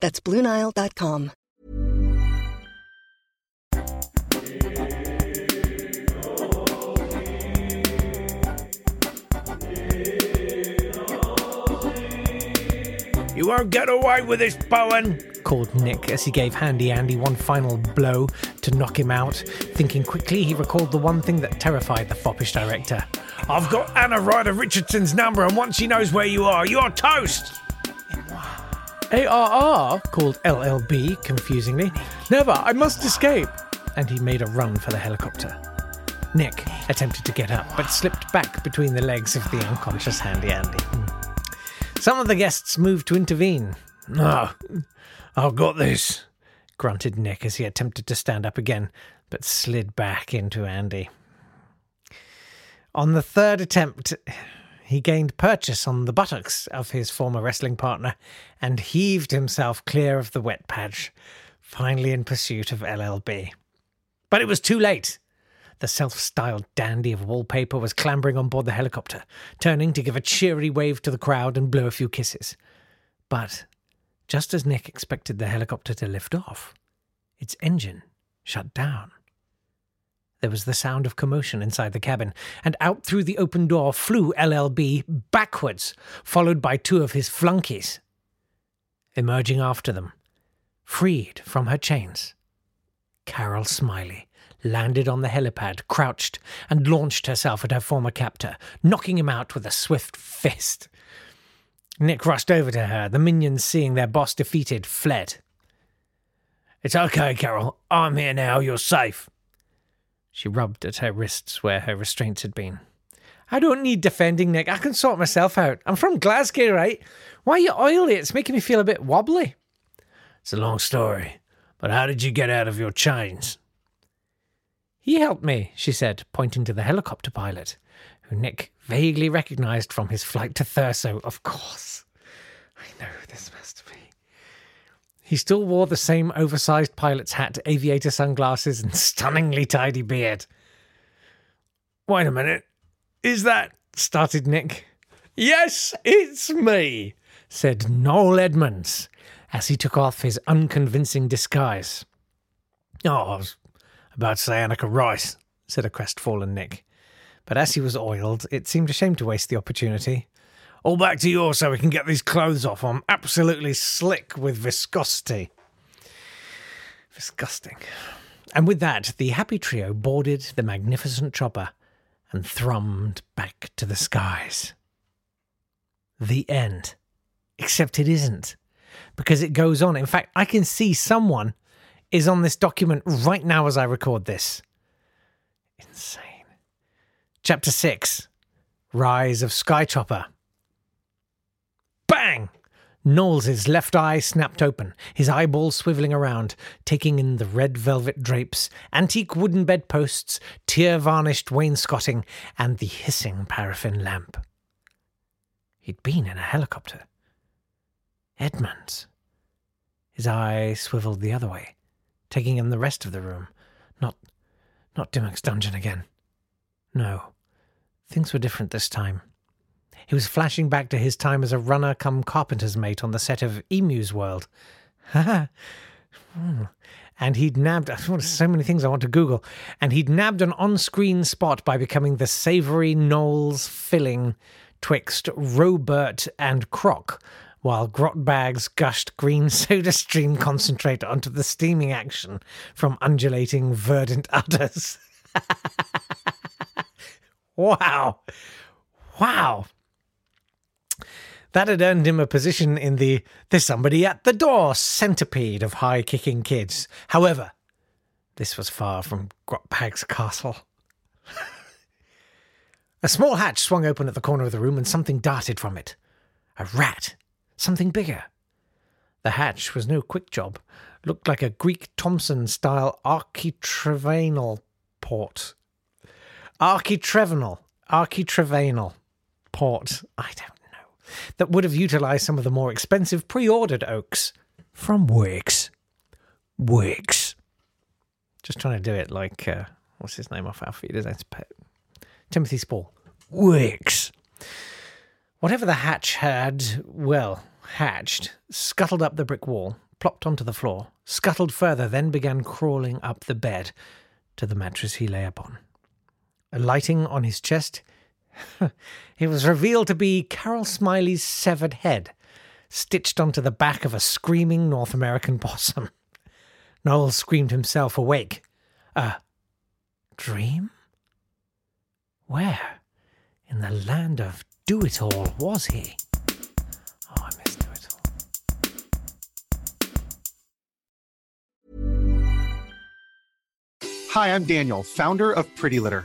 That's BlueNile.com. You won't get away with this, Bowen, called Nick as he gave Handy Andy one final blow to knock him out. Thinking quickly, he recalled the one thing that terrified the foppish director. I've got Anna Ryder Richardson's number, and once she knows where you are, you're toast! ARR, called LLB confusingly. Never, I must escape. And he made a run for the helicopter. Nick attempted to get up, but slipped back between the legs of the unconscious Handy Andy. Hmm. Some of the guests moved to intervene. No, I've got this, grunted Nick as he attempted to stand up again, but slid back into Andy. On the third attempt, he gained purchase on the buttocks of his former wrestling partner and heaved himself clear of the wet patch, finally in pursuit of LLB. But it was too late. The self styled dandy of wallpaper was clambering on board the helicopter, turning to give a cheery wave to the crowd and blow a few kisses. But just as Nick expected the helicopter to lift off, its engine shut down. There was the sound of commotion inside the cabin, and out through the open door flew LLB backwards, followed by two of his flunkies. Emerging after them, freed from her chains, Carol Smiley landed on the helipad, crouched, and launched herself at her former captor, knocking him out with a swift fist. Nick rushed over to her. The minions, seeing their boss defeated, fled. It's okay, Carol. I'm here now. You're safe. She rubbed at her wrists where her restraints had been. I don't need defending, Nick. I can sort myself out. I'm from Glasgow, right? Why are you oily? It's making me feel a bit wobbly. It's a long story, but how did you get out of your chains? He helped me, she said, pointing to the helicopter pilot, who Nick vaguely recognized from his flight to Thurso. Of course. I know who this must be. He still wore the same oversized pilot's hat, aviator sunglasses, and stunningly tidy beard. Wait a minute. Is that. started Nick. Yes, it's me, said Noel Edmonds as he took off his unconvincing disguise. Oh, I was about to say Anneka Rice, said a crestfallen Nick. But as he was oiled, it seemed a shame to waste the opportunity. All back to yours so we can get these clothes off. I'm absolutely slick with viscosity. Disgusting. And with that, the happy trio boarded the magnificent chopper and thrummed back to the skies. The end. Except it isn't, because it goes on. In fact, I can see someone is on this document right now as I record this. Insane. Chapter 6 Rise of Skychopper. Bang! Knowles' left eye snapped open, his eyeballs swiveling around, taking in the red velvet drapes, antique wooden bedposts, tear varnished wainscoting, and the hissing paraffin lamp. He'd been in a helicopter. Edmonds. His eye swiveled the other way, taking in the rest of the room. Not, not Dimmock's dungeon again. No, things were different this time. He was flashing back to his time as a runner come carpenter's mate on the set of Emu's World. Hmm. and he'd nabbed so many things I want to Google. And he'd nabbed an on-screen spot by becoming the savoury Knowles filling twixt Robert and Croc while Grotbags gushed green soda stream concentrate onto the steaming action from undulating verdant udders. wow. Wow. That had earned him a position in the There's Somebody at the Door centipede of high kicking kids. However, this was far from Grotbag's castle. a small hatch swung open at the corner of the room and something darted from it. A rat. Something bigger. The hatch was no quick job. Looked like a Greek Thomson style architrevanal port. Architrevanal. Architrevanal port. I don't that would have utilized some of the more expensive pre ordered oaks from Wickes. Wickes. Just trying to do it like, uh, what's his name off Auf Wiedersehen, Pet. Timothy Spall. Wickes. Whatever the hatch had, well, hatched, scuttled up the brick wall, plopped onto the floor, scuttled further, then began crawling up the bed to the mattress he lay upon. Alighting on his chest, it was revealed to be Carol Smiley's severed head, stitched onto the back of a screaming North American possum. Noel screamed himself awake. A dream? Where? In the land of Do It All was he? Oh, I miss Do It All. Hi, I'm Daniel, founder of Pretty Litter.